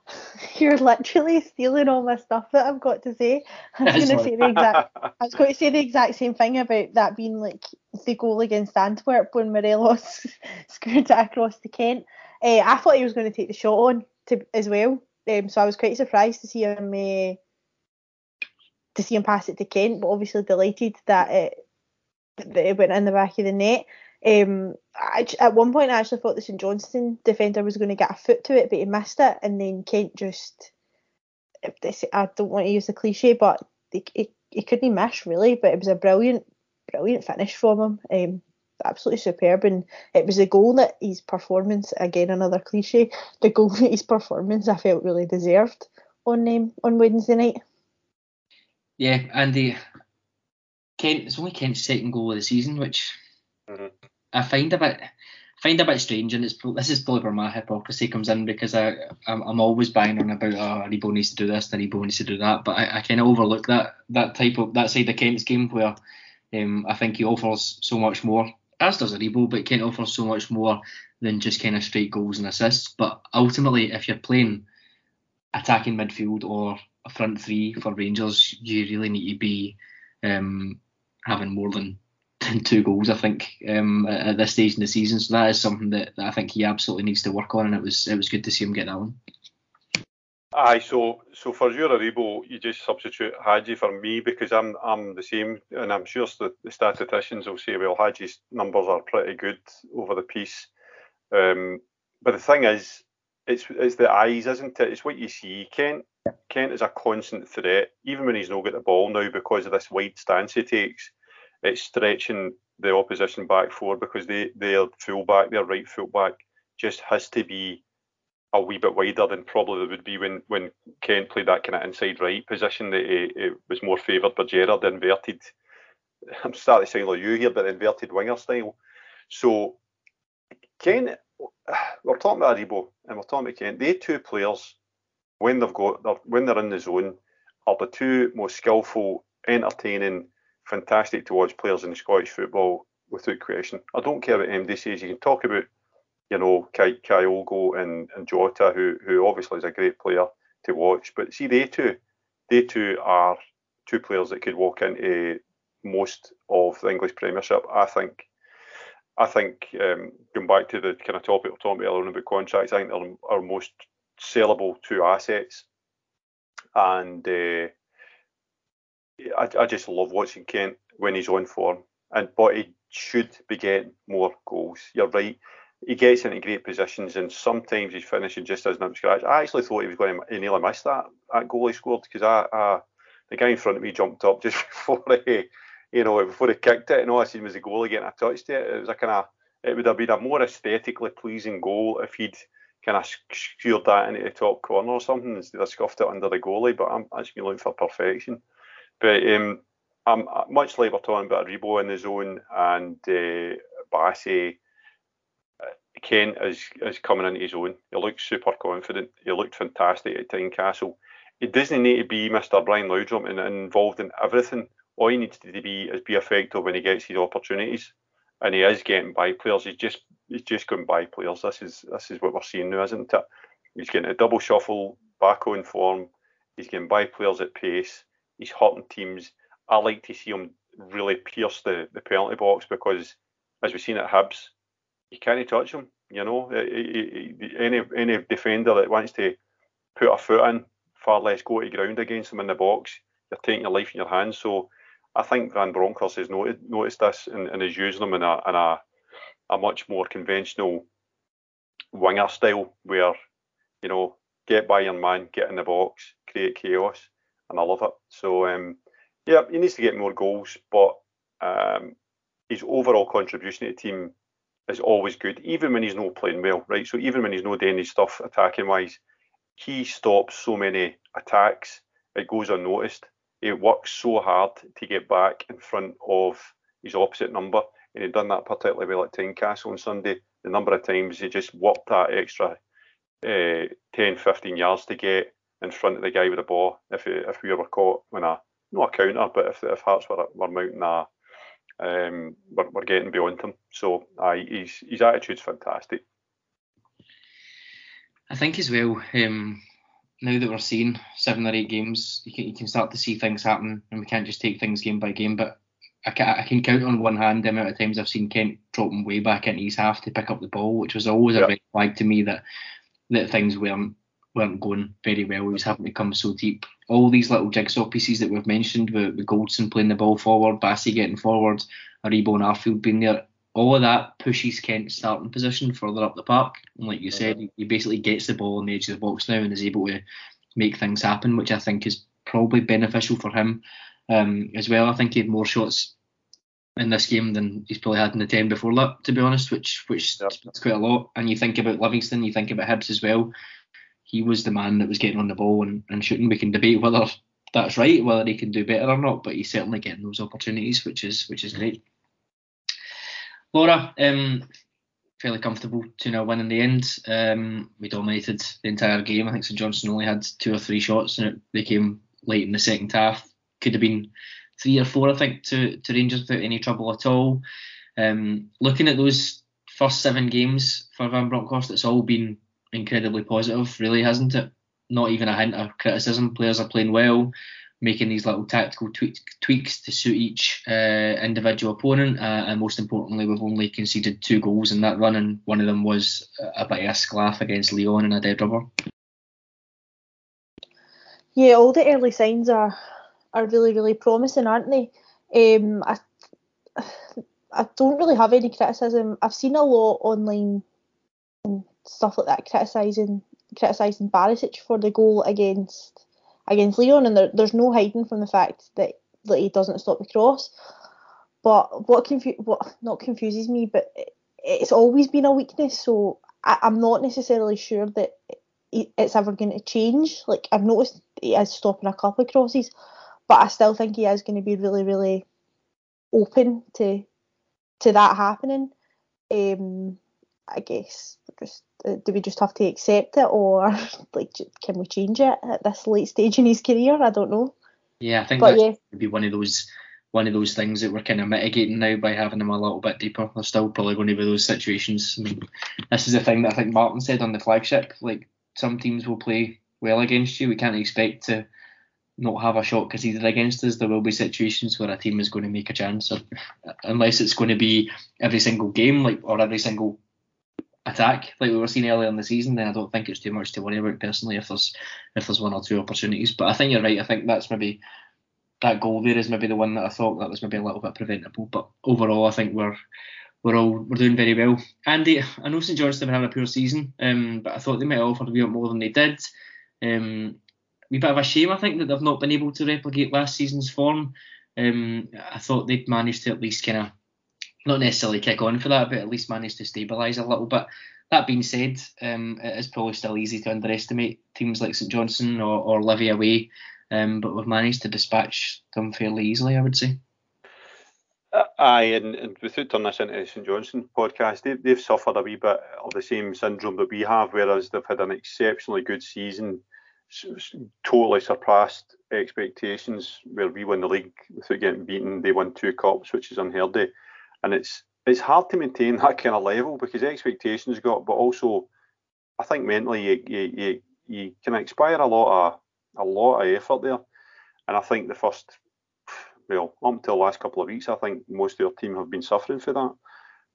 You're literally stealing all my stuff that I've got to say. I was going to say the exact. I was going to say the exact same thing about that being like the goal against Antwerp when Morelos scored it across the Kent. Uh, I thought he was going to take the shot on to as well, um, so I was quite surprised to see him uh, to see him pass it to Kent, but obviously delighted that it that it went in the back of the net. Um, I, at one point, I actually thought the St Johnstone defender was going to get a foot to it, but he missed it, and then Kent just. I don't want to use the cliche, but he, he, he couldn't miss really. But it was a brilliant, brilliant finish from him. Um, absolutely superb. And it was a goal that his performance, again another cliche, the goal that his performance I felt really deserved on um, on Wednesday night. Yeah, and the Kent it's only Kent's second goal of the season, which mm-hmm. I find a bit find a bit strange, and it's this is probably where my hypocrisy comes in because I I'm, I'm always banging on about oh Aribo needs to do this, and Aribo needs to do that, but I, I kind of overlook that that type of that side of Kent's game where um, I think he offers so much more, as does Aribo, but Kent offers so much more than just kind of straight goals and assists. But ultimately, if you're playing attacking midfield or a front three for Rangers, you really need to be um, having more than two goals, I think, um, at, this stage in the season. So that is something that, that, I think he absolutely needs to work on, and it was it was good to see him get that one. Aye, so so for your Aribo, you just substitute Hagi for me because I'm I'm the same, and I'm sure the, the statisticians will say, well, Hagi's numbers are pretty good over the piece. Um, but the thing is, it's it's the eyes, isn't it? It's what you see. Kent Kent is a constant threat, even when he's not got the ball now because of this wide stance he takes it's stretching the opposition back four because they their full back, their right full back, just has to be a wee bit wider than probably there would be when when Kent played that kind of inside right position. That it, it was more favoured by Gerrard, the inverted. I'm starting to sound like you here, but inverted winger style. So Kent, we're talking about Aribo and we're talking about Kent. They two players, when they've got when they're in the zone, are the two most skillful, entertaining fantastic to watch players in Scottish football without question. I don't care what MD says. You can talk about, you know, Ky- Kyogo and, and Jota, who who obviously is a great player to watch. But see, they two, they two are two players that could walk into most of the English Premiership. I think. I think um, going back to the kind of topic we are talking about earlier about contracts, I think they're our most sellable two assets. And uh, I, I just love watching Kent when he's on form, and but he should be getting more goals. You're right. He gets into great positions, and sometimes he's finishing just as an scratch. I actually thought he was going to nearly missed that that goal he scored because I, I, the guy in front of me jumped up just before he, you know, before he kicked it, and all I seen was the goalie getting a touch to it. It was a kind of it would have been a more aesthetically pleasing goal if he'd kind of skewered that into the top corner or something instead of scuffed it under the goalie. But I'm actually looking for perfection. But um, I'm much like we're talking about Aribo in the zone and uh, Bassey. Kent is is coming into his own. He looks super confident. He looked fantastic at Tynecastle. He doesn't need to be Mr. Brian Laudrup and involved in everything. All he needs to be is be effective when he gets his opportunities, and he is getting by players. He's just he's just going by players. This is this is what we're seeing now, isn't it? He's getting a double shuffle back on form. He's getting by players at pace he's hurting teams. I like to see him really pierce the, the penalty box because, as we've seen at Hibs, you can't touch him. You know, any any defender that wants to put a foot in, far less go to ground against him in the box. You're taking your life in your hands. So I think Van Bronckhorst has noted, noticed this and, and is using them in a in a, a much more conventional winger style where, you know, get by your man, get in the box, create chaos and I love it. So um, yeah, he needs to get more goals, but um, his overall contribution to the team is always good, even when he's not playing well, right? So even when he's not doing his stuff attacking wise, he stops so many attacks. It goes unnoticed. He works so hard to get back in front of his opposite number, and he done that particularly well at Tynecastle on Sunday. The number of times he just worked that extra uh, 10, 15 yards to get in front of the guy with the ball if if we were caught when a not a counter, but if if Hearts were were mounting a um, we're, we're getting beyond him. So uh, his his attitude's fantastic. I think as well. Um, now that we're seeing seven or eight games, you can, you can start to see things happen, and we can't just take things game by game. But I can, I can count on one hand the amount of times I've seen Kent dropping way back into his half to pick up the ball, which was always yep. a red flag to me that that things weren't weren't going very well. He was having to come so deep. All these little jigsaw pieces that we've mentioned with, with Goldson playing the ball forward, Bassey getting forward, Aribo and Arfield being there, all of that pushes Kent's starting position further up the park. And like you said, he, basically gets the ball on the edge of the box now and is able to make things happen, which I think is probably beneficial for him um, as well. I think he had more shots in this game than he's probably had in the ten before that, to be honest, which which yep. is quite a lot. And you think about Livingston, you think about Hibs as well. He was the man that was getting on the ball and, and shooting. We can debate whether that's right, whether he can do better or not, but he's certainly getting those opportunities, which is which is great. Laura, um, fairly comfortable 2 0 win in the end. Um, we dominated the entire game. I think St Johnstone only had two or three shots and they came late in the second half. Could have been three or four, I think, to, to Rangers without any trouble at all. Um, looking at those first seven games for Van Bronckhorst, it's all been incredibly positive, really, hasn't it? Not even a hint of criticism. Players are playing well, making these little tactical tweak, tweaks to suit each uh, individual opponent, uh, and most importantly, we've only conceded two goals in that run, and one of them was a bit of a sclaff against Lyon and a dead rubber. Yeah, all the early signs are are really really promising, aren't they? Um, I I don't really have any criticism. I've seen a lot online stuff like that criticising criticising Barisic for the goal against against Lyon, and there, there's no hiding from the fact that that he doesn't stop the cross. But what confu- what not confuses me, but it's always been a weakness. So I, am not necessarily sure that it's ever going to change. Like I've noticed he is stopping a couple of crosses, but I still think he is going to be really, really open to to that happening. Um, I guess just do we just have to accept it, or like can we change it at this late stage in his career? I don't know. Yeah, I think yeah. would be one of those one of those things that we're kind of mitigating now by having him a little bit deeper. There's still probably going to be those situations. I mean, this is the thing that I think Martin said on the flagship. Like some teams will play well against you. We can't expect to not have a shot conceded against us. There will be situations where a team is going to make a chance, or, unless it's going to be every single game, like or every single attack like we were seeing earlier in the season. Then I don't think it's too much to worry about personally if there's if there's one or two opportunities. But I think you're right. I think that's maybe that goal there is maybe the one that I thought that was maybe a little bit preventable. But overall, I think we're we're all we're doing very well. Andy, I know St John's have been having a poor season, um, but I thought they might have offered a bit more than they did. Um, a bit of a shame, I think, that they've not been able to replicate last season's form. Um, I thought they'd managed to at least kind of not necessarily kick on for that, but at least manage to stabilise a little bit. That being said, um, it is probably still easy to underestimate teams like St Johnstone or, or Livy away, um, but we've managed to dispatch them fairly easily, I would say. Uh, aye, and, and without turning this into a St Johnstone podcast, they, they've suffered a wee bit of the same syndrome that we have, whereas they've had an exceptionally good season, totally surpassed expectations, where we won the league without getting beaten. They won two cups, which is unheard of, and it's it's hard to maintain that kind of level because expectations got, but also I think mentally you you, you, you can expire a lot of a lot of effort there, and I think the first well, up until the last couple of weeks, I think most of your team have been suffering for that.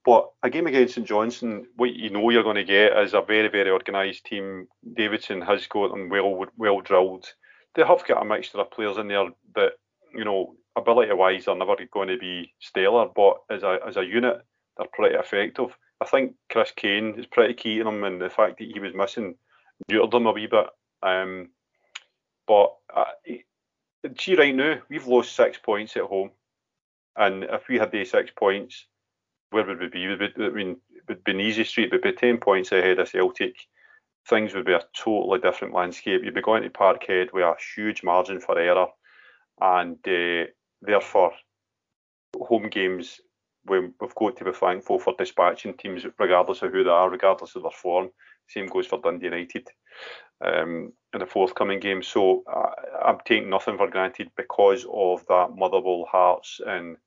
But a game against St Johnstone, what you know you're going to get is a very, very organised team. Davidson has got them well, well drilled. They have got a mixture of players in there that, you know, ability wise, they're never going to be stellar, but as a as a unit, they're pretty effective. I think Chris Kane is pretty key to them, and the fact that he was missing neutered them a wee bit. Um, but uh, see right now, we've lost six points at home, and if we had these six points, where would we be? Would, I mean, it would be an easy street, We'd be ten points ahead of Celtic. Things would be a totally different landscape. You'd be going to Parkhead with a huge margin for error, and uh, therefore, home games we've got to be thankful for dispatching teams, regardless of who they are, regardless of their form. Same goes for Dundee United um, in the forthcoming game. So I, am taking nothing for granted because of that Motherwell, Hearts, and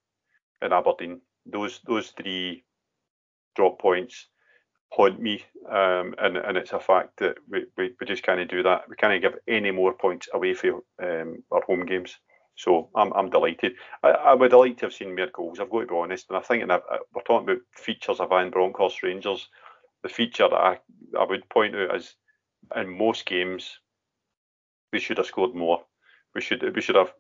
and Aberdeen. Those those three drop points haunt me, um, and and it's a fact that we, we, we just can't do that. We can't give any more points away for um, our home games. So I'm, I'm delighted. I, I, would like to have seen more goals. I've got to be honest, and I think in a, we're talking about features of Van Bronckhorst Rangers. The feature that I, I would point out is in most games, we should have scored more. We should we should have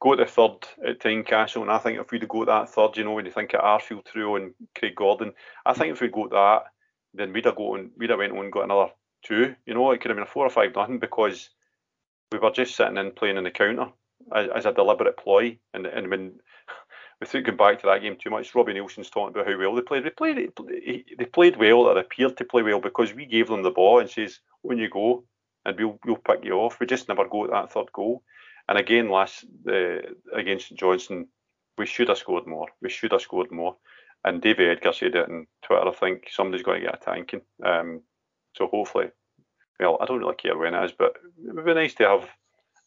got the third at Tynecastle, and I think if we'd have got that third, you know, when you think of Arfield, True, and Craig Gordon, I think if we got that, then we'd have gone, we'd have went on and got another two. You know, it could have been a four or five nothing because we were just sitting in playing in the counter as, a deliberate ploy, and and when without going back to that game too much, Robbie Neilson's talking about how well they played. They played they played well or appeared to play well because we gave them the ball and says when you go and we'll we'll pick you off. We just never go at that third goal. And again, last uh, against Johnstone, we should have scored more. We should have scored more. And David Edgar said it on Twitter. I think somebody's going to get a tanking. Um, so hopefully, well, I don't really care when it is, but it would be nice to have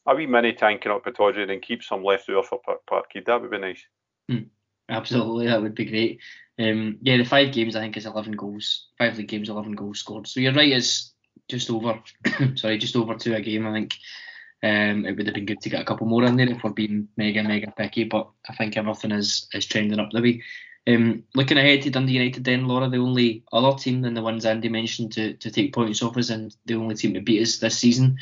a wee mini tanking up Pittodrie and keep some left over for Parkhead. That would be nice. Hmm. Absolutely, that would be great. Um, yeah, the five games I think is 11 goals. Five league games, 11 goals scored. So you're right, it's just over. sorry, just over two a game. I think um, it would have been good to get a couple more in there if we're being mega mega picky. But I think everything is is trending up the way. Um, looking ahead to Dundee United, then Laura, the only other team than the ones Andy mentioned to, to take points off us, and the only team to beat us this season.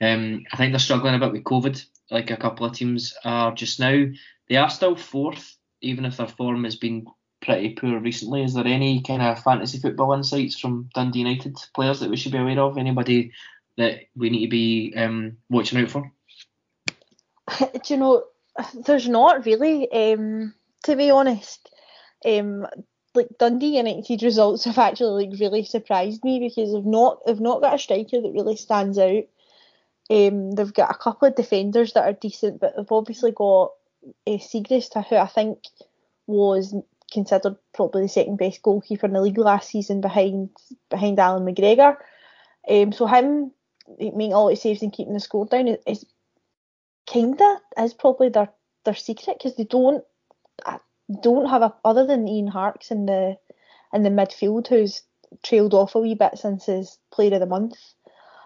Um, I think they're struggling a bit with COVID, like a couple of teams are just now. They are still fourth, even if their form has been pretty poor recently. Is there any kind of fantasy football insights from Dundee United players that we should be aware of? Anybody that we need to be um, watching out for? Do you know, there's not really, um, to be honest. Um, like Dundee United results have actually like really surprised me because they've not they've not got a striker that really stands out. Um, they've got a couple of defenders that are decent, but they've obviously got uh, Siegrist, who I think was considered probably the second best goalkeeper in the league last season behind behind Allan McGregor. Um, so him making all his saves and keeping the score down is, is kinda is probably their their secret because they don't don't have a other than Ian Harkes in the in the midfield who's trailed off a wee bit since his Player of the Month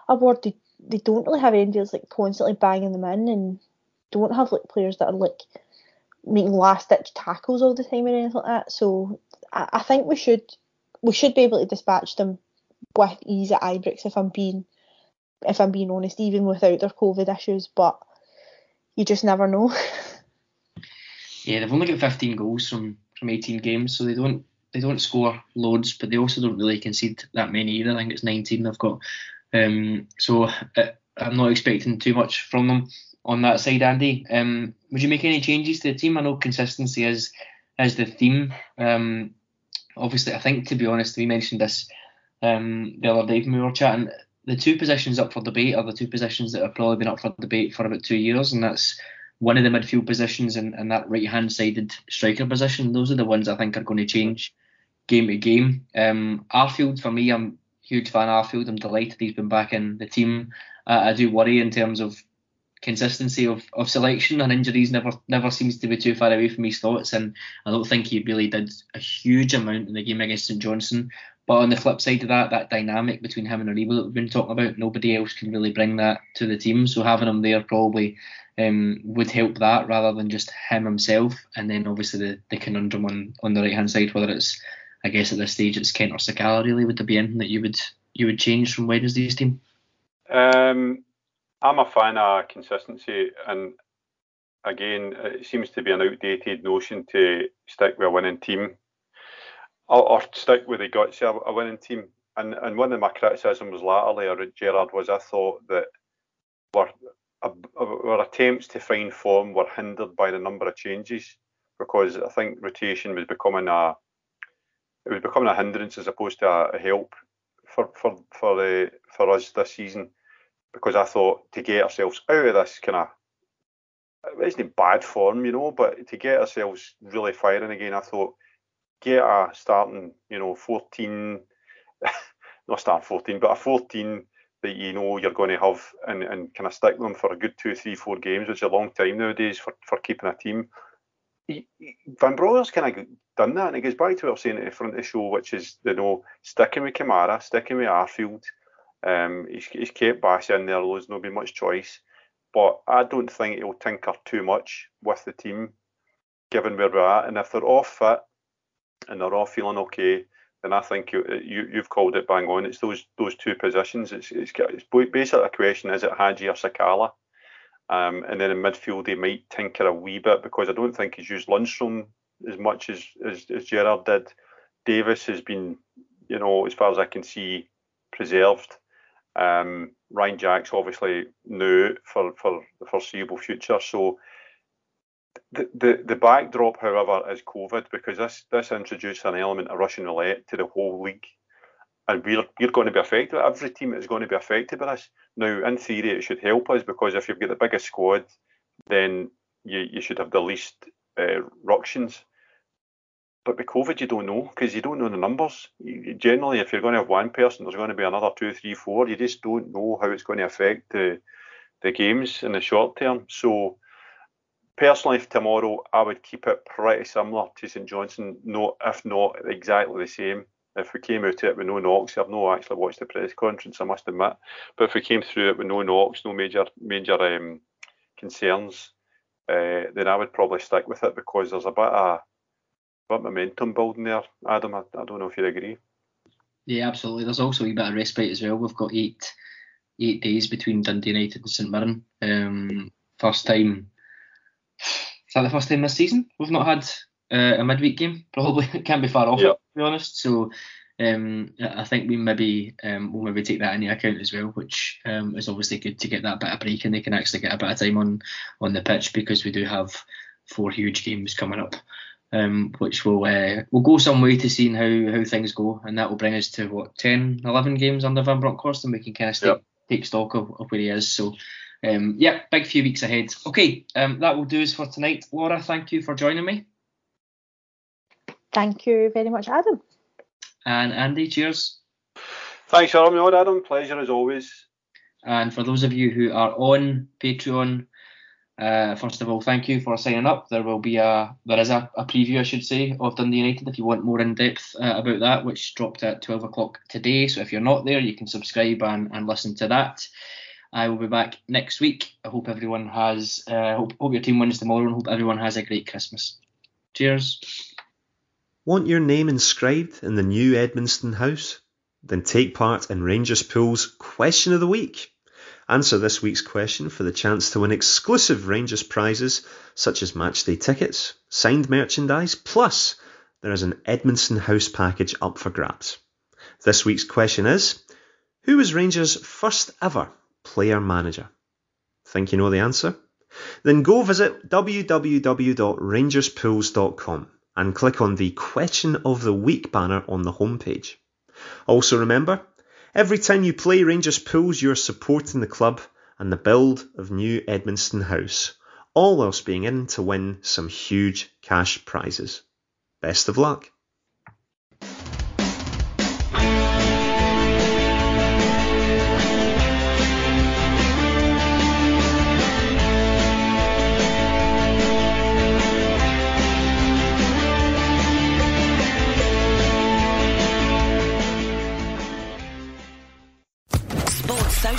award. They, they don't really have anybody like constantly banging them in and don't have like players that are like making last ditch tackles all the time or anything like that. So I, I think we should we should be able to dispatch them with ease at Ibrox if I'm being if I'm being honest, even without their COVID issues. But you just never know. yeah, they've only got 15 goals from from 18 games, so they don't they don't score loads, but they also don't really concede that many either. I think it's 19 they've got. Um, so uh, I'm not expecting too much from them on that side, Andy. Um, would you make any changes to the team? I know consistency is is the theme. Um, obviously, I think to be honest, we mentioned this um, the other day when we were chatting. The two positions up for debate are the two positions that have probably been up for debate for about two years, and that's one of the midfield positions and, and that right hand sided striker position. Those are the ones I think are going to change game to game. Um, Arfield, for me, I'm huge fan of Arfield. I'm delighted he's been back in the team. Uh, I do worry in terms of consistency of, of selection and injuries never never seems to be too far away from his thoughts and I don't think he really did a huge amount in the game against St Johnstone but on the flip side of that that dynamic between him and Aribo that we've been talking about nobody else can really bring that to the team so having him there probably um, would help that rather than just him himself and then obviously the, the conundrum on, on the right hand side whether it's I guess at this stage it's Kent or Sakala really would there be anything that you would you would change from Wednesday's team? Um I'm a fan of consistency, and again, it seems to be an outdated notion to stick with a winning team. Or, or stick with the guts of a winning team. And and one of my criticisms latterly at Gerrard was I thought that our, our attempts to find form were hindered by the number of changes. Because I think rotation was becoming a it was becoming a hindrance as opposed to a, help for for for the for us this season because I thought to get ourselves out of this kind of it's not bad form, you know, but to get ourselves really firing again, I thought get a starting, you know, 14, not starting 14, but a 14 that you know you're going to have and, and kind of stick them for a good two, three, four games, which is a long time nowadays for, for keeping a team. Van Bronckhorst's kind of done that, and it goes back to what I was saying at the front of the show, which is you know sticking with Kamara, sticking with Arfield, um, he's, he's kept Bassey in there, there's not been much choice. But I don't think he'll tinker too much with the team, given where we're at. And if they're all fit and they're all feeling okay, then I think you, you you've called it bang on. It's those those two positions. It's it's, it's basically a question: is it Hagi or Sakala? Um, and then in midfield, they might tinker a wee bit because I don't think he's used Lundstram as much as, as as Gerrard did. Davis has been, you know, as far as I can see, preserved. Um, Ryan Jack's obviously new for, for the foreseeable future. So the, the, the backdrop, however, is COVID because this this introduced an element of Russian roulette to the whole league, and we're we're going to be affected. Every team is going to be affected by this. Now, in theory, it should help us because if you've got the biggest squad, then you you should have the least uh, ructions. But with COVID, you don't know because you don't know the numbers. You, generally, if you're going to have one person, there's going to be another two, three, four. You just don't know how it's going to affect the the games in the short term. So personally, tomorrow, I would keep it pretty similar to St Johnstone, no, if not exactly the same. If we came out of it with no knocks, I've not actually watched the press conference, I must admit. But if we came through it with no knocks, no major major um, concerns, uh, then I would probably stick with it because there's a bit of, bit of momentum building there. Adam, I, I don't know if you agree. Yeah, absolutely. There's also a bit of respite as well. We've got eight eight days between Dundee United and St Mirren. Um, first time is that the first time this season we've not had uh, a midweek game? Probably can't be far off yep. it, to be honest. So um, I think we maybe um, we'll maybe take that into account as well, which um, is obviously good to get that bit of break and they can actually get a bit of time on on the pitch because we do have four huge games coming up. Um, which will uh, will go some way to seeing how, how things go, and that will bring us to what 10, 11 games under Van Bronckhorst, and we can kind of yep. take stock of, of where he is. So um, yeah, big few weeks ahead. Okay, um, that will do us for tonight. Laura, thank you for joining me. Thank you very much, Adam. And Andy, cheers. Thanks, Adam. No, Adam, pleasure as always. And for those of you who are on Patreon, uh, first of all, thank you for signing up. There will be a there is a, a preview, I should say, of Dundee United if you want more in depth uh, about that, which dropped at 12 o'clock today. So if you're not there, you can subscribe and, and listen to that. I will be back next week. I hope everyone has, uh, hope, hope your team wins tomorrow and hope everyone has a great Christmas. Cheers. Want your name inscribed in the new Edmiston house? Then take part in Rangers Pool's Question of the Week. Answer this week's question for the chance to win exclusive Rangers prizes such as matchday tickets, signed merchandise, plus there is an Edmiston House package up for grabs. This week's question is Who was Rangers' first ever player manager? Think you know the answer? Then go visit www.rangerspools.com and click on the Question of the Week banner on the homepage. Also remember, every time you play Rangers Pools, you're supporting the club and the build of new Edmiston House, all whilst being in to win some huge cash prizes. Best of luck!